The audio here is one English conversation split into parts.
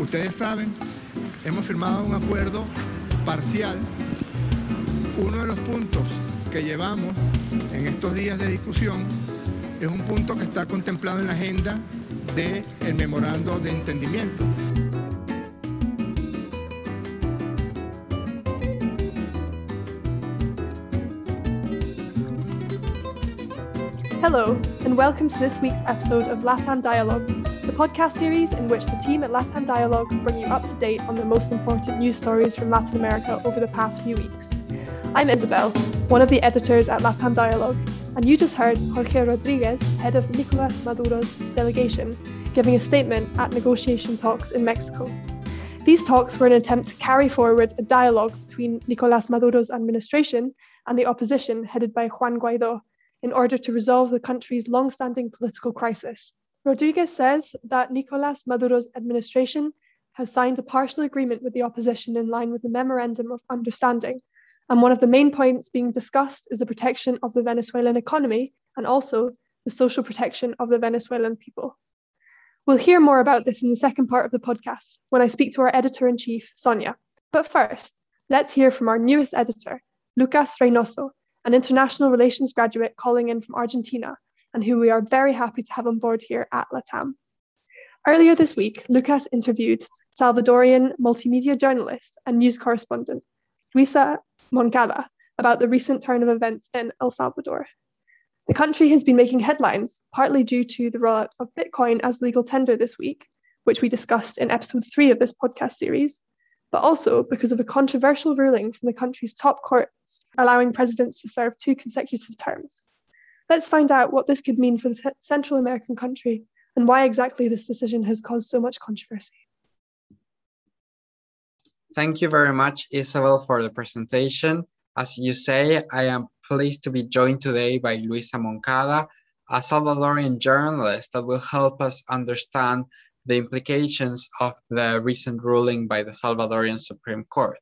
ustedes saben, hemos firmado un acuerdo parcial. Uno de los puntos que llevamos en estos días de discusión es un punto que está contemplado en la agenda del el memorando de entendimiento. Hello, and welcome to this week's episode of LATAM Dialogues, the podcast series in which the team at LATAM Dialogue bring you up to date on the most important news stories from Latin America over the past few weeks. I'm Isabel, one of the editors at LATAM Dialogue, and you just heard Jorge Rodriguez, head of Nicolas Maduro's delegation, giving a statement at negotiation talks in Mexico. These talks were an attempt to carry forward a dialogue between Nicolas Maduro's administration and the opposition headed by Juan Guaido in order to resolve the country's long-standing political crisis. Rodriguez says that Nicolas Maduro's administration has signed a partial agreement with the opposition in line with the Memorandum of Understanding, and one of the main points being discussed is the protection of the Venezuelan economy and also the social protection of the Venezuelan people. We'll hear more about this in the second part of the podcast when I speak to our editor in chief, Sonja. But first, let's hear from our newest editor, Lucas Reynoso, an international relations graduate calling in from Argentina, and who we are very happy to have on board here at LATAM. Earlier this week, Lucas interviewed Salvadorian multimedia journalist and news correspondent Luisa Moncada about the recent turn of events in El Salvador. The country has been making headlines, partly due to the rollout of Bitcoin as legal tender this week, which we discussed in episode three of this podcast series, but also because of a controversial ruling from the country's top courts allowing presidents to serve two consecutive terms. Let's find out what this could mean for the Central American country and why exactly this decision has caused so much controversy. Thank you very much, Isabel, for the presentation. As you say, I am pleased to be joined today by Luisa Moncada, a Salvadorian journalist that will help us understand the implications of the recent ruling by the Salvadorian Supreme Court,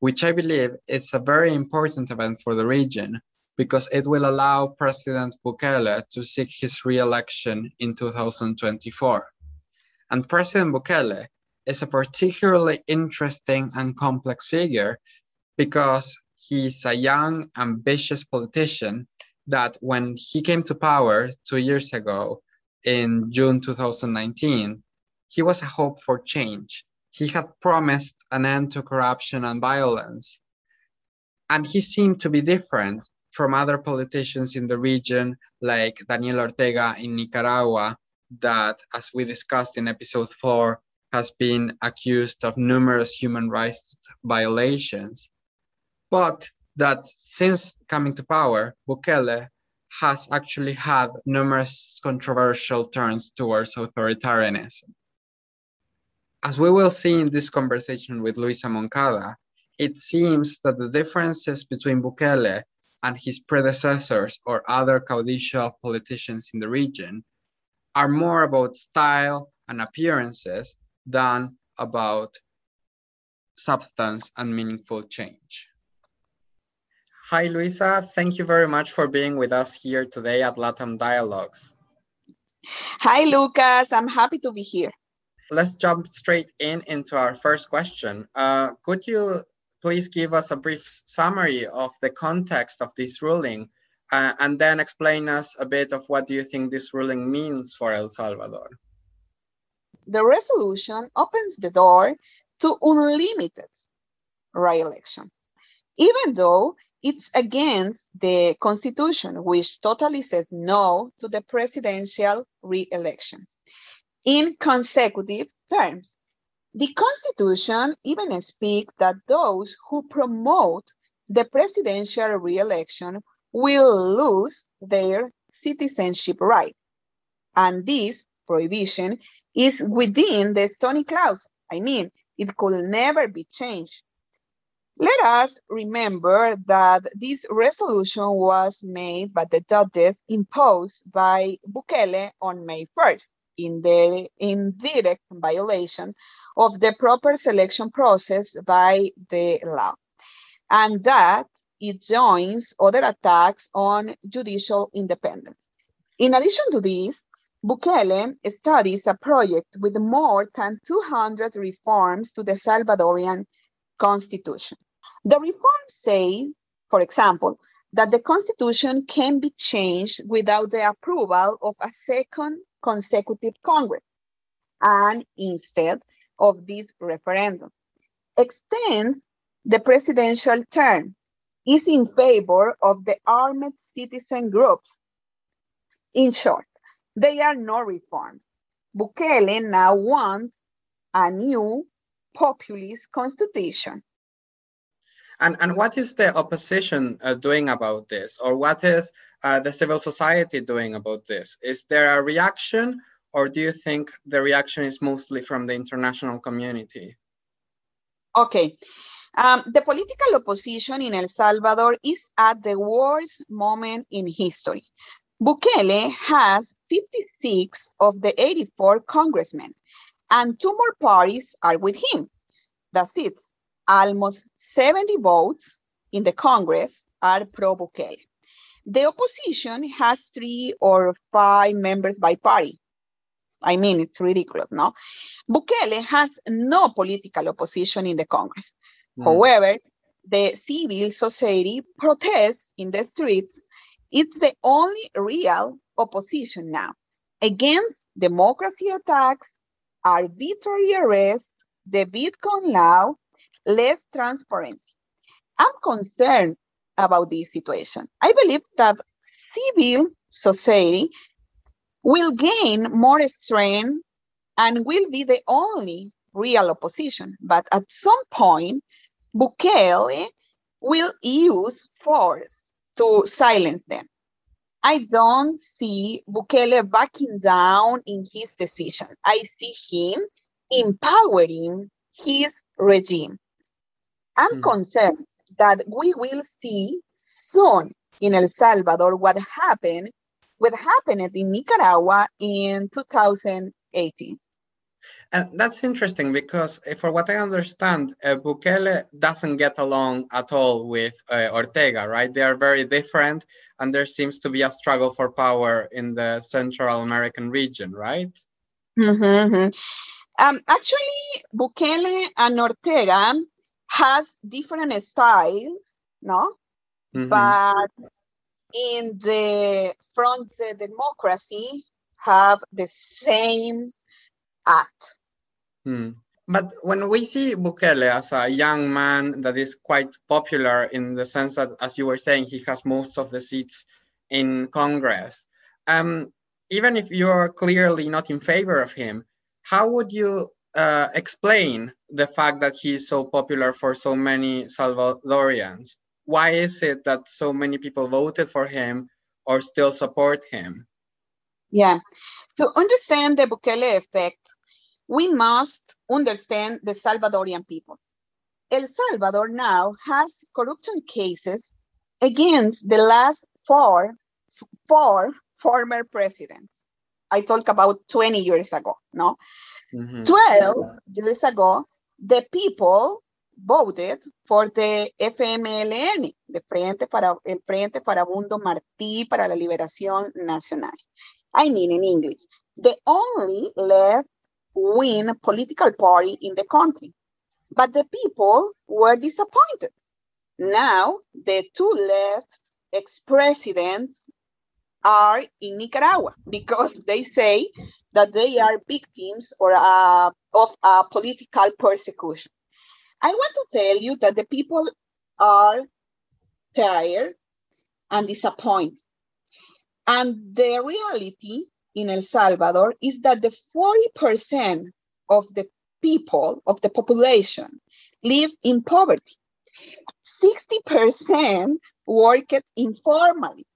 which I believe is a very important event for the region because it will allow President Bukele to seek his re-election in 2024. And President Bukele is a particularly interesting and complex figure because he's a young, ambitious politician that when he came to power two years ago, in June 2019, he was a hope for change. He had promised an end to corruption and violence. And he seemed to be different from other politicians in the region, like Daniel Ortega in Nicaragua, that, as we discussed in episode four, has been accused of numerous human rights violations. But that since coming to power, Bukele has actually had numerous controversial turns towards authoritarianism. As we will see in this conversation with Luisa Moncada, it seems that the differences between Bukele and his predecessors or other caudillo politicians in the region are more about style and appearances than about substance and meaningful change. Hi, Luisa. Thank you very much for being with us here today at LATAM Dialogues. Hi, Lucas. I'm happy to be here. Let's jump straight in into our first question. Uh, could you please give us a brief summary of the context of this ruling uh, and then explain us a bit of what do you think this ruling means for El Salvador? The resolution opens the door to unlimited re-election, even though it's against the constitution, which totally says no to the presidential re-election in consecutive terms. The constitution even speaks that those who promote the presidential re-election will lose their citizenship right. And this prohibition is within the Stony Clause. I mean, it could never be changed. Let us remember that this resolution was made by the judges imposed by Bukele on May 1st in the indirect violation of the proper selection process by the law. And that it joins other attacks on judicial independence. In addition to this, Bukele studies a project with more than 200 reforms to the Salvadorian constitution. The reforms say, for example, that the constitution can be changed without the approval of a second consecutive Congress, and instead of this referendum, extends the presidential term, is in favor of the armed citizen groups. In short, they are no reforms. Bukele now wants a new populist constitution. And, and what is the opposition uh, doing about this? Or what is uh, the civil society doing about this? Is there a reaction or do you think the reaction is mostly from the international community? Okay. Um, the political opposition in El Salvador is at the worst moment in history. Bukele has 56 of the 84 congressmen, and two more parties are with him. That's it. Almost 70 votes in the Congress are pro Bukele. The opposition has three or five members by party. I mean, it's ridiculous, no? Bukele has no political opposition in the Congress. Mm. However, the civil society protests in the streets. It's the only real opposition now against democracy attacks, arbitrary arrests, the Bitcoin law, less transparency. I'm concerned about this situation. I believe that civil society will gain more strength and will be the only real opposition. But at some point, Bukele will use force to silence them. I don't see Bukele backing down in his decision. I see him empowering his regime. I'm mm. concerned that we will see soon in El Salvador what happened what happened in Nicaragua in 2018. And that's interesting because, eh, for what I understand, uh, Bukele doesn't get along at all with uh, Ortega, right? They are very different, and there seems to be a struggle for power in the Central American region, right? Mm-hmm. Um, actually, Bukele and Ortega has different styles, no? Mm-hmm. But in the front the democracy have the same act. Hmm. But when we see Bukele as a young man that is quite popular in the sense that, as you were saying, he has most of the seats in Congress, um, even if you're clearly not in favor of him, how would you uh, explain the fact that he is so popular for so many Salvadorians? Why is it that so many people voted for him or still support him? Yeah, to understand the Bukele effect, we must understand the Salvadorian people. El Salvador now has corruption cases against the last four, four former presidents. I talk about 20 years ago, no? Mm-hmm. 12 years ago, the people voted for the FMLN, the Frente para, el Frente para Farabundo Martí para la Liberación Nacional. I mean in English, the only left-wing political party in the country. But the people were disappointed. Now, the two left ex-presidents are in Nicaragua because they say that they are victims or uh, of a political persecution. I want to tell you that the people are tired and disappointed. And the reality in El Salvador is that the 40% of the people, of the population, live in poverty. 60% work informally.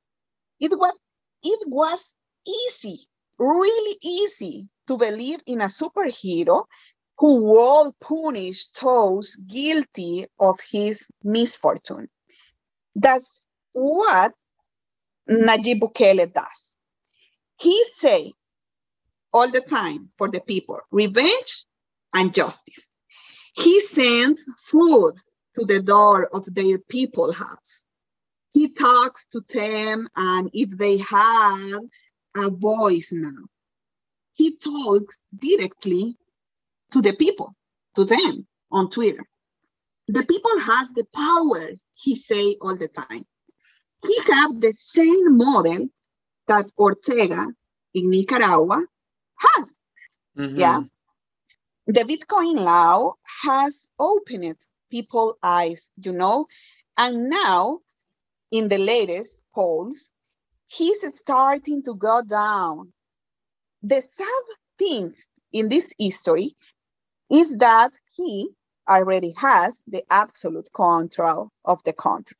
It was, it was easy, really easy to believe in a superhero who will punish those guilty of his misfortune. That's what Nayib Bukele does. He say all the time for the people, revenge and justice. He sends food to the door of their people house. He talks to them, and if they have a voice now, he talks directly to the people, to them on Twitter. The people have the power, he say all the time. He have the same model that Ortega in Nicaragua has. Mm-hmm. Yeah. The Bitcoin law has opened people's eyes, you know, and now in the latest polls, he's starting to go down. The sad thing in this history is that he already has the absolute control of the country.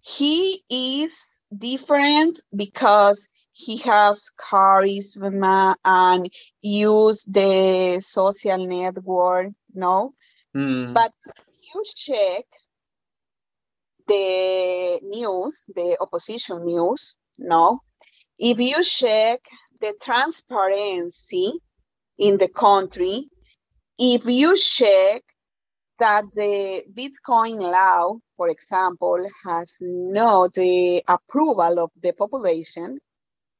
He is different because he has charisma and use the social network, no? Mm. But you check the news, the opposition news, no? If you check the transparency in the country, if you check that the Bitcoin law, for example, has not the approval of the population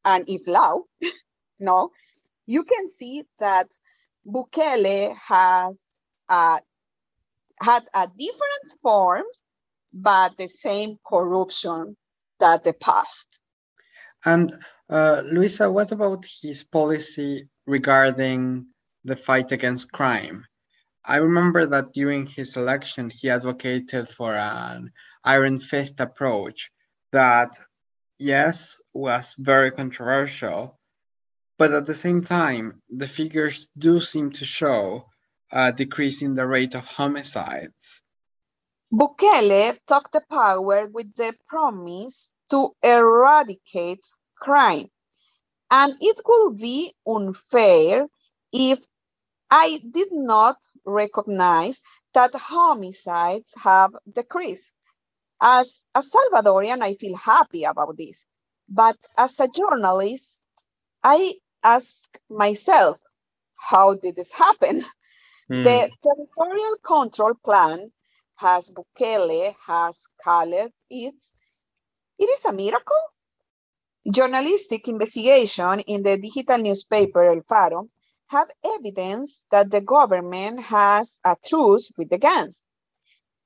and is law, no, you can see that Bukele has uh, had a different form, but the same corruption that the past. And uh, Luisa, what about his policy regarding the fight against crime? I remember that during his election, he advocated for an iron fist approach that, yes, was very controversial, but at the same time, the figures do seem to show a decrease in the rate of homicides. Bukele took the power with the promise to eradicate crime. And it would be unfair if I did not recognize that homicides have decreased. As a Salvadorian, I feel happy about this. But as a journalist, I ask myself, how did this happen? Mm. The territorial control plan has Bukele, has called it it is a miracle. Journalistic investigation in the digital newspaper El Faro have evidence that the government has a truce with the gangs.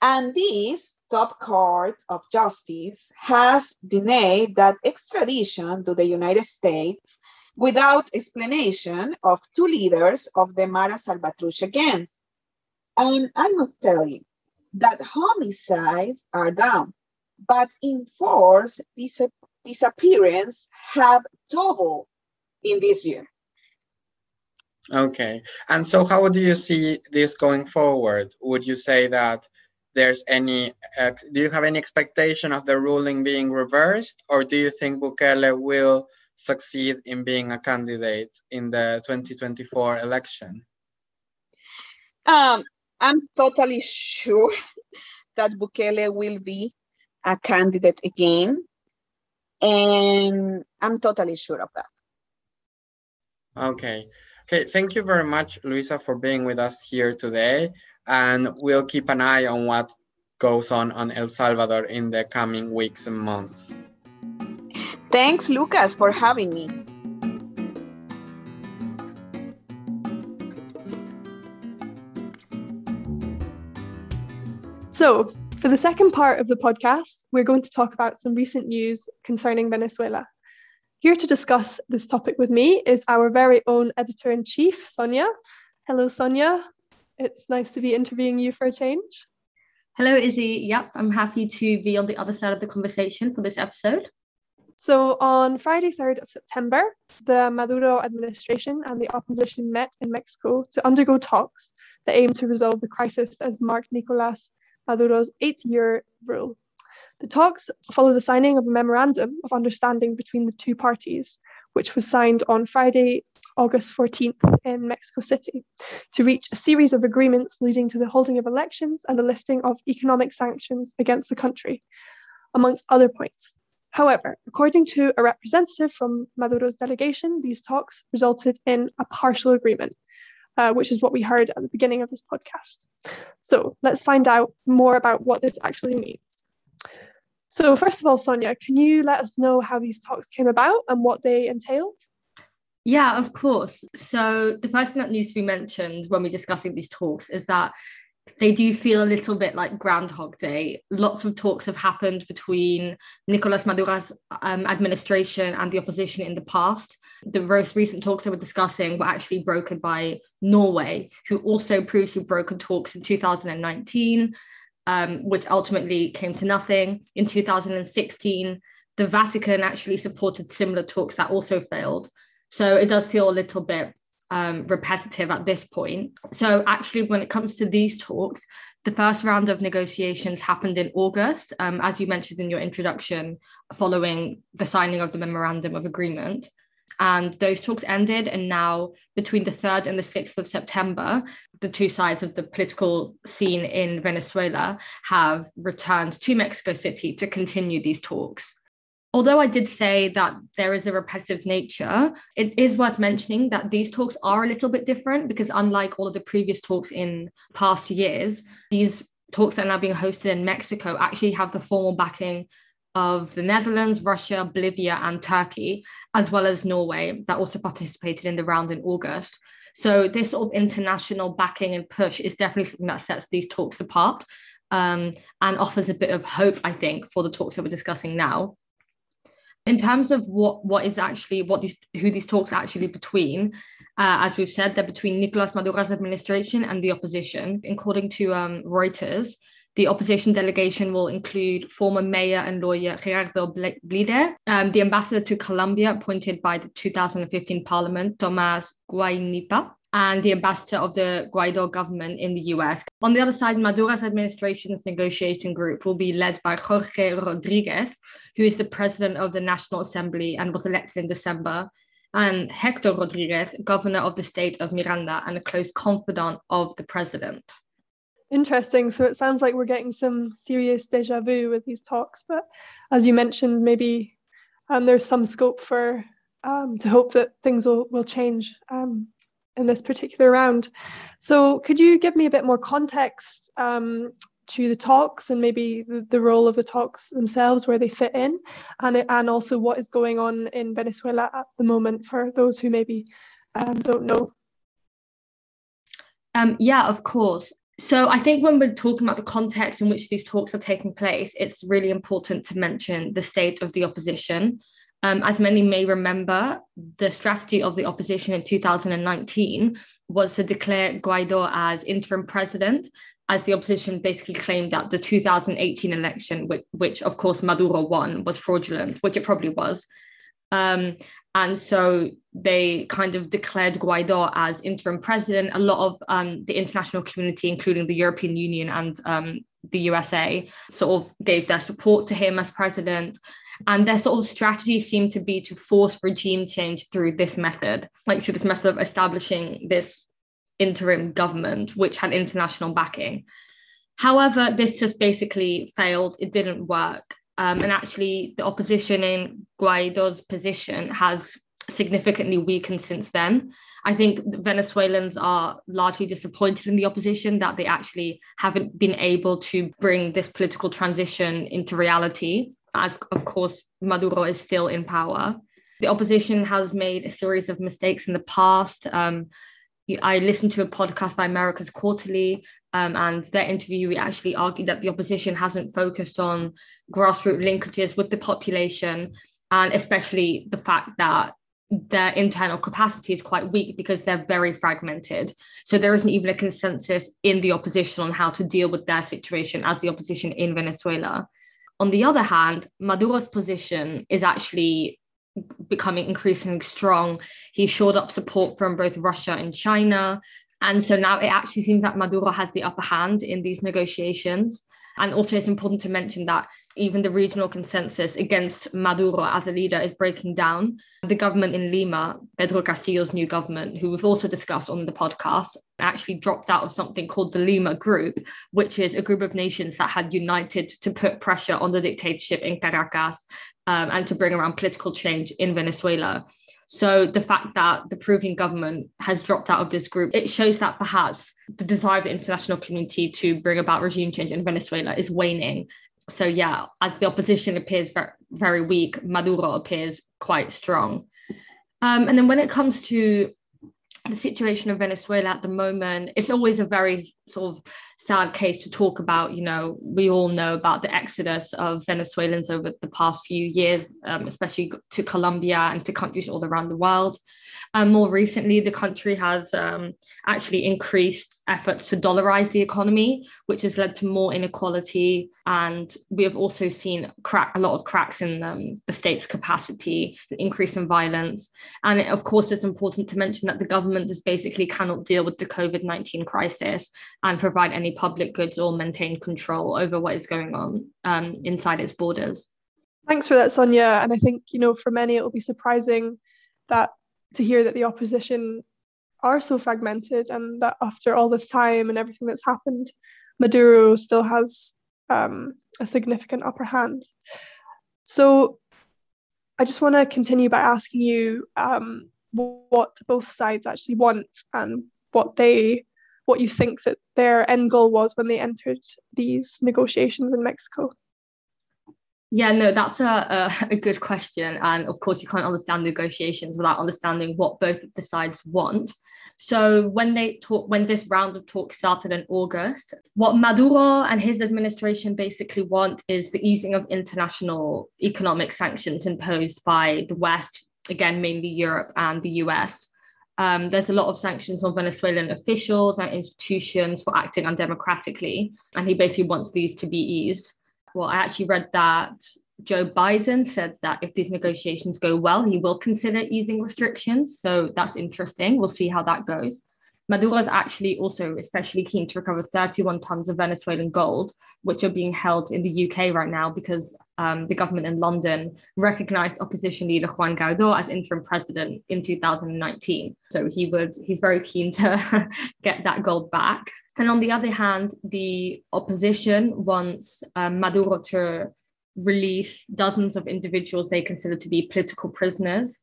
And this top court of justice has denied that extradition to the United States without explanation of two leaders of the Mara Salvatrucha gangs. And I must tell you that homicides are down but in force, dis- disappearance have doubled in this year. Okay, and so how do you see this going forward? Would you say that there's any, uh, do you have any expectation of the ruling being reversed, or do you think Bukele will succeed in being a candidate in the 2024 election? Um, I'm totally sure that Bukele will be a candidate again. And I'm totally sure of that. Okay. Okay. Thank you very much, Luisa, for being with us here today. And we'll keep an eye on what goes on on El Salvador in the coming weeks and months. Thanks, Lucas, for having me. So, for the second part of the podcast, we're going to talk about some recent news concerning Venezuela. Here to discuss this topic with me is our very own editor in chief, Sonja. Hello, Sonja. It's nice to be interviewing you for a change. Hello, Izzy. Yep, I'm happy to be on the other side of the conversation for this episode. So, on Friday, 3rd of September, the Maduro administration and the opposition met in Mexico to undergo talks that aim to resolve the crisis as Mark Nicolas Maduro's eight year rule. The talks follow the signing of a memorandum of understanding between the two parties, which was signed on Friday, August 14th in Mexico City, to reach a series of agreements leading to the holding of elections and the lifting of economic sanctions against the country, amongst other points. However, according to a representative from Maduro's delegation, these talks resulted in a partial agreement, uh, which is what we heard at the beginning of this podcast. So let's find out more about what this actually means. So, first of all, Sonja, can you let us know how these talks came about and what they entailed? Yeah, of course. So the first thing that needs to be mentioned when we're discussing these talks is that they do feel a little bit like Groundhog Day. Lots of talks have happened between Nicolas Maduro's um, administration and the opposition in the past. The most recent talks that we're discussing were actually brokered by Norway, who also previously broken talks in 2019, um, which ultimately came to nothing. In 2016, the Vatican actually supported similar talks that also failed. So it does feel a little bit um, repetitive at this point. So, actually, when it comes to these talks, the first round of negotiations happened in August, um, as you mentioned in your introduction, following the signing of the memorandum of agreement. And those talks ended. And now, between the 3rd and the 6th of September, the two sides of the political scene in Venezuela have returned to Mexico City to continue these talks although I did say that there is a repetitive nature, it is worth mentioning that these talks are a little bit different because, unlike all of the previous talks in past years, these talks that are now being hosted in Mexico actually have the formal backing of the Netherlands, Russia, Bolivia, and Turkey, as well as Norway, that also participated in the round in August. So, this sort of international backing and push is definitely something that sets these talks apart um, and offers a bit of hope, I think, for the talks that we're discussing now in terms of what what is actually what these who these talks are actually between uh, as we've said they're between nicolas maduro's administration and the opposition according to um, reuters the opposition delegation will include former mayor and lawyer Gerardo Blyde, um, the ambassador to Colombia appointed by the 2015 parliament, Tomás Guanipa, and the ambassador of the Guaido government in the US. On the other side, Maduro's administration's negotiating group will be led by Jorge Rodriguez, who is the president of the National Assembly and was elected in December, and Hector Rodriguez, governor of the state of Miranda and a close confidant of the president. Interesting. So it sounds like we're getting some serious deja vu with these talks, but as you mentioned, maybe um, there's some scope for um, to hope that things will, will change um, in this particular round. So could you give me a bit more context um, to the talks and maybe the, the, role of the talks themselves, where they fit in, and and also what is going on in Venezuela at the moment for those who maybe um, don't know. Um, yeah, of course. So I think when we're talking about the context in which these talks are taking place, it's really important to mention the state of the opposition. Um, as many may remember, the strategy of the opposition in 2019 was to declare Guaido as interim president as the opposition basically claimed that the 2018 election, which, which of course Maduro won, was fraudulent, which it probably was. Um, and so they kind of declared Guaido as interim president. A lot of um, the international community, including the European Union and um, the USA, sort of gave their support to him as president. And their sort of strategy seemed to be to force regime change through this method, like through this method of establishing this interim government, which had international backing. However, this just basically failed. It didn't work. Um, and actually, the opposition in Guaido's position has significantly weakened since then. I think Venezuelans are largely disappointed in the opposition that they actually haven't been able to bring this political transition into reality, as of course, Maduro is still in power. The opposition has made a series of mistakes in the past. Um, I listened to a podcast by America's Quarterly, um, and their interview we actually argued that the opposition hasn't focused on grassroots linkages with the population, and especially the fact that their internal capacity is quite weak because they're very fragmented. So there isn't even a consensus in the opposition on how to deal with their situation as the opposition in Venezuela. On the other hand, Maduro's position is actually becoming increasingly strong. He shored up support from both Russia and China. And so now it actually seems that Maduro has the upper hand in these negotiations. And also, it's important to mention that even the regional consensus against Maduro as a leader is breaking down. The government in Lima, Pedro Castillo's new government, who we've also discussed on the podcast, actually dropped out of something called the Lima Group, which is a group of nations that had united to put pressure on the dictatorship in Caracas um, and to bring around political change in Venezuela. So the fact that the Peruvian government has dropped out of this group, it shows that perhaps the desire of the international community to bring about regime change in Venezuela is waning. So yeah, as the opposition appears very, weak, Maduro appears quite strong. Um, and then when it comes to the situation of Venezuela at the moment, it's always a very sort of sad case to talk about. You know, we all know about the exodus of Venezuelans over the past few years, um, especially to Colombia and to countries all around the world. And more recently, the country has um, actually increased efforts to dollarize the economy, which has led to more inequality. And we have also seen crack a lot of cracks in um, the state's capacity, an increase in violence. And it, of course, it's important to mention that the government just basically cannot deal with the COVID 19 crisis and provide any public goods or maintain control over what is going on um, inside its borders. Thanks for that, Sonja. And I think, you know, for many, it will be surprising that to hear that the opposition are so fragmented and that after all this time and everything that's happened, Maduro still has um, a significant upper hand. So I just want to continue by asking you um, what both sides actually want and what they what you think that their end goal was when they entered these negotiations in Mexico. Yeah, no, that's a, a, good question. And of course, you can't understand negotiations without understanding what both of the sides want. So when they talk, when this round of talk started in August, what Maduro and his administration basically want is the easing of international economic sanctions imposed by the West, again, mainly Europe and the US. Um, there's a lot of sanctions on Venezuelan officials and institutions for acting undemocratically, and he basically wants these to be eased well, I actually read that Joe Biden said that if these negotiations go well, he will consider easing restrictions. So that's interesting. We'll see how that goes. Maduro is actually also especially keen to recover 31 tons of Venezuelan gold, which are being held in the UK right now because um, the government in London recognized opposition leader Juan Guaido as interim president in 2019. So he would he's very keen to get that gold back. And on the other hand, the opposition wants um, Maduro to release dozens of individuals they consider to be political prisoners.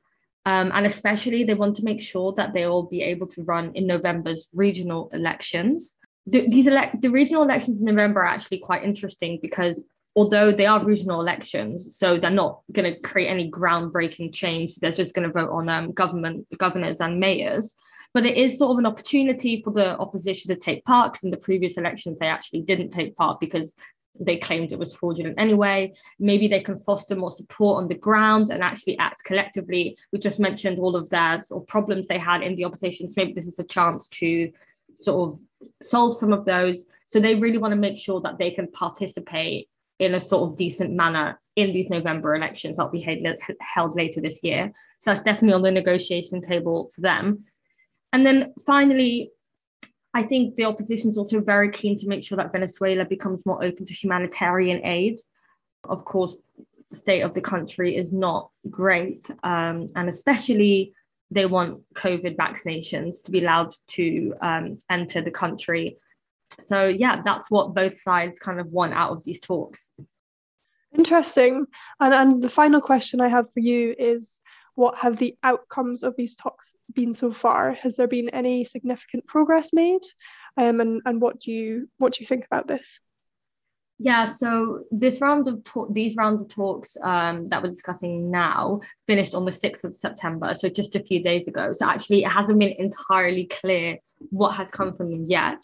Um, and especially, they want to make sure that they will be able to run in November's regional elections. The, these elect the regional elections in November are actually quite interesting because although they are regional elections, so they're not going to create any groundbreaking change. They're just going to vote on um, government governors and mayors. But it is sort of an opportunity for the opposition to take part because in the previous elections they actually didn't take part because they claimed it was fraudulent anyway. Maybe they can foster more support on the ground and actually act collectively. We just mentioned all of their sort of problems they had in the opposition. So maybe this is a chance to sort of solve some of those. So they really want to make sure that they can participate in a sort of decent manner in these November elections that'll be held later this year. So that's definitely on the negotiation table for them. And then finally, I think the opposition is also very keen to make sure that Venezuela becomes more open to humanitarian aid. Of course, the state of the country is not great, um, and especially they want COVID vaccinations to be allowed to um, enter the country. So, yeah, that's what both sides kind of want out of these talks. Interesting. And, and the final question I have for you is what have the outcomes of these talks been so far? Has there been any significant progress made? Um, and and what do you what do you think about this? Yeah, so this round of talk, these rounds of talks um, that we're discussing now finished on the 6th of September, so just a few days ago. So actually, it hasn't been entirely clear what has come from them yet.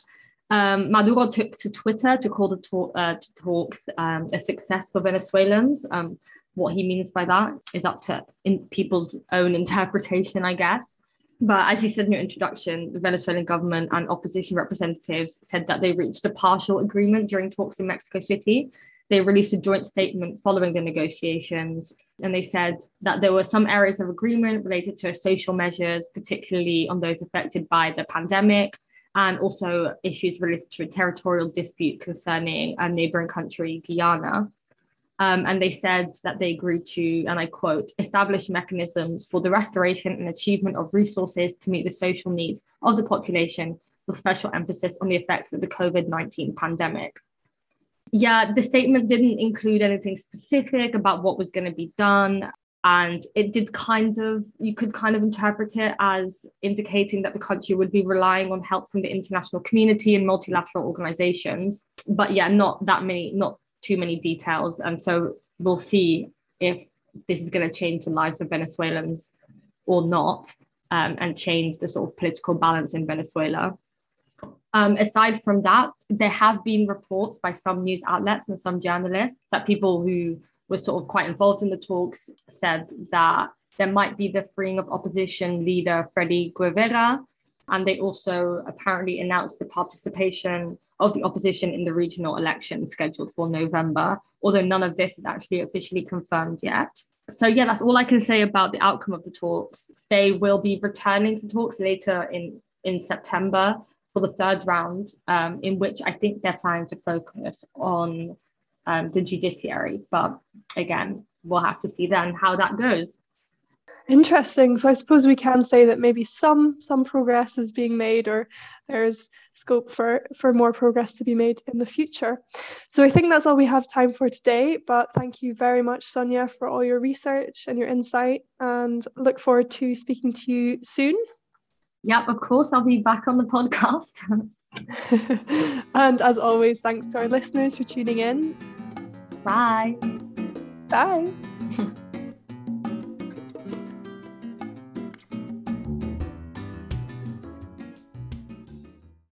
Um, Maduro took to Twitter to call the talk, uh, talks um, a success for Venezuelans. Um, what he means by that is up to in people's own interpretation, I guess. But as you said in your introduction, the Venezuelan government and opposition representatives said that they reached a partial agreement during talks in Mexico City. They released a joint statement following the negotiations, and they said that there were some areas of agreement related to social measures, particularly on those affected by the pandemic, and also issues related to a territorial dispute concerning a neighboring country, Guyana. Um, and they said that they agreed to, and I quote, establish mechanisms for the restoration and achievement of resources to meet the social needs of the population, with special emphasis on the effects of the COVID 19 pandemic. Yeah, the statement didn't include anything specific about what was going to be done. And it did kind of, you could kind of interpret it as indicating that the country would be relying on help from the international community and multilateral organizations. But yeah, not that many, not too many details. And so we'll see if this is going to change the lives of Venezuelans or not um, and change the sort of political balance in Venezuela. Um, aside from that, there have been reports by some news outlets and some journalists that people who were sort of quite involved in the talks said that there might be the freeing of opposition leader Freddy Guevara. And they also apparently announced the participation of the opposition in the regional election scheduled for November, although none of this is actually officially confirmed yet. So, yeah, that's all I can say about the outcome of the talks. They will be returning to talks later in, in September for the third round, um, in which I think they're planning to focus on um, the judiciary. But again, we'll have to see then how that goes. Interesting. So I suppose we can say that maybe some some progress is being made, or there's scope for for more progress to be made in the future. So I think that's all we have time for today. But thank you very much, Sonja, for all your research and your insight, and look forward to speaking to you soon. Yep, of course, I'll be back on the podcast. and as always, thanks to our listeners for tuning in. Bye. Bye.